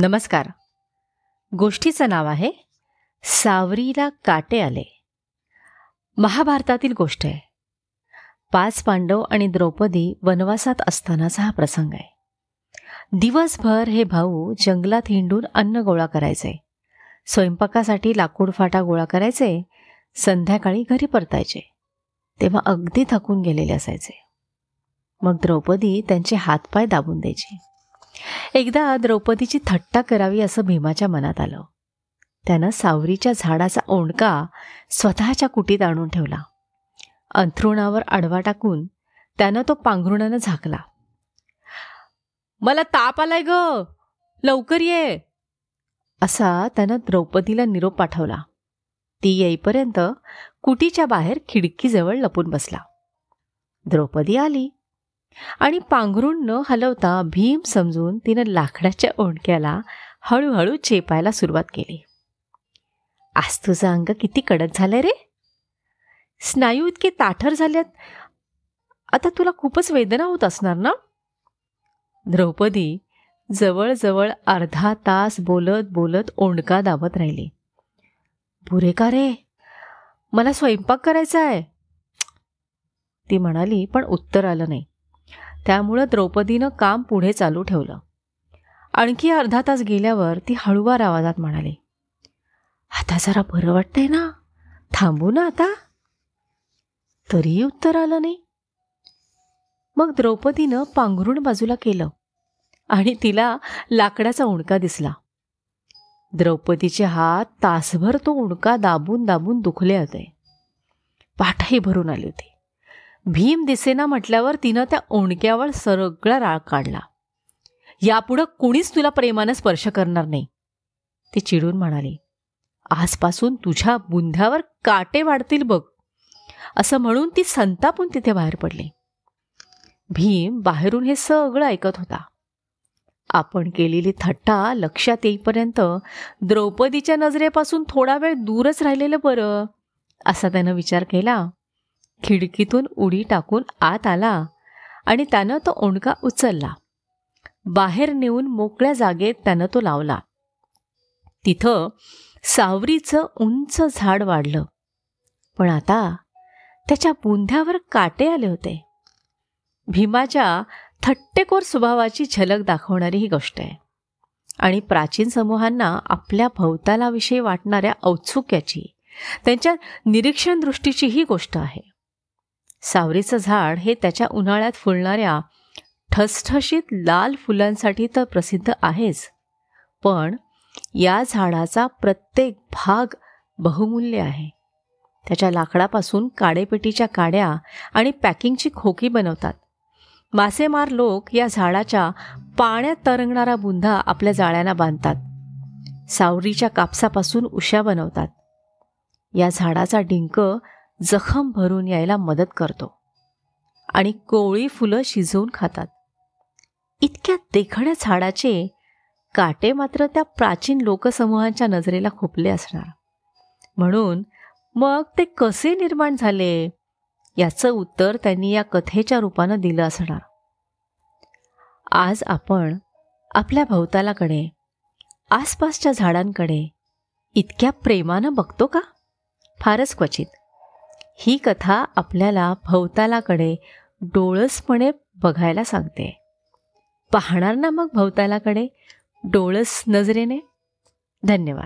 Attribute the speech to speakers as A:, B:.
A: नमस्कार. गोष्टीचं नाव आहे सावरीला काटे आले. महाभारतातील गोष्ट आहे. पाच पांडव आणि द्रौपदी वनवासात असतानाचा हा प्रसंग आहे. दिवसभर हे भाऊ जंगलात हिंडून अन्न गोळा करायचे. स्वयंपाकासाठी लाकूड फाटा गोळा करायचे. संध्याकाळी घरी परतायचे. तेव्हा अगदी थकून गेलेले असायचे. मग द्रौपदी त्यांचे हातपाय दाबून द्यायची. एकदा द्रौपदीची थट्टा करावी असं भीमाच्या मनात आलं. त्यानं सावरीच्या झाडाचा ओंडका स्वतःच्या कुटीत आणून ठेवला. अंथरुणावर आडवा टाकून त्यानं तो पांघरुणानं झाकला. मला ताप आलाय ग! लवकर ये! असा त्यानं द्रौपदीला निरोप पाठवला. ती येईपर्यंत कुटीच्या बाहेर खिडकीजवळ लपून बसला. द्रौपदी आली. आणि पांघरून न हलवता भीम समजून तिनं लाकडाच्या ओंडक्याला हळूहळू चेपायला सुरुवात केली. आज तुझं अंग किती कडक झालंय रे? स्नायू इतके ताठर झाल्यात. आता तुला खूपच वेदना होत असणार ना? द्रौपदी जवळजवळ अर्धा तास बोलत बोलत ओंडका दाबत राहिली. पुरे का रे? मला स्वयंपाक करायचा आहे. ती म्हणाली पण उत्तर आलं नाही. त्यामुळं द्रौपदीनं काम पुढे चालू ठेवलं. आणखी अर्धा तास गेल्यावर ती हळुवार आवाजात म्हणाली आता जरा बरं वाटतंय ना? थांबू ना आता. तरीही उत्तर आलं नाही. मग द्रौपदीनं पांघरुण बाजूला केलं आणि तिला लाकडाचा उणका दिसला. द्रौपदीचे हात तासभर तो उणका दाबून दाबून दुखले होते. पाठही भरून आली होती. भीम दिसेना म्हटल्यावर तिनं त्या ओणक्यावर सगळा राळ काढला. यापुढं कुणीच तुला प्रेमानं स्पर्श करणार नाही. ती चिडून म्हणाली आजपासून तुझ्या बुंध्यावर काटे वाढतील बघ. असं म्हणून ती संतापून तिथे बाहेर पडली. भीम बाहेरून हे सगळं ऐकत होता. आपण केलेली थट्टा लक्षात येईपर्यंत द्रौपदीच्या नजरेपासून थोडा वेळ दूरच राहिलेलं बरं असा त्यानं विचार केला. खिडकीतून उडी टाकून आत आला आणि त्यानं तो ओंडका उचलला. बाहेर नेऊन मोकळ्या जागेत त्यानं तो लावला. तिथं सावरीचं उंच झाड वाढलं. पण आता त्याच्या बुंध्यावर काटे आले होते. भीमाच्या थट्टेकोर स्वभावाची झलक दाखवणारी ही गोष्ट आहे. आणि प्राचीन समूहांना आपल्या भवतालाविषयी वाटणाऱ्या औत्सुक्याची त्यांच्या निरीक्षण दृष्टीची ही गोष्ट आहे. सावरीचं झाड हे त्याच्या उन्हाळ्यात फुलणाऱ्या ठसठशीत लाल फुलांसाठी तर प्रसिद्ध आहेच. पण या झाडाचा प्रत्येक भाग बहुमूल्य आहे. त्याच्या लाकडापासून काडेपेटीच्या काड्या आणि पॅकिंगची खोकी बनवतात. मासेमार लोक या झाडाच्या पाण्यात तरंगणारा बुंधा आपल्या जाळ्यांना बांधतात. सावरीच्या कापसापासून उशा बनवतात. या झाडाचा डिंक जखम भरून यायला मदत करतो. आणि कोळी फुलं शिजवून खातात. इतक्या देखण्या झाडाचे काटे मात्र त्या प्राचीन लोकसमूहांच्या नजरेला खोपले असणार. म्हणून मग ते कसे निर्माण झाले? याचं उत्तर त्यांनी या कथेच्या रूपानं दिलं असणार. आज आपण आपल्या भवतालाकडे आसपासच्या झाडांकडे इतक्या प्रेमानं बघतो का? फारच क्वचित. ही कथा आपल्याला भवतालाकडे डोळसपणे बघायला सांगते. पाहणार ना मग भवतालाकडे डोळस नजरेने? धन्यवाद.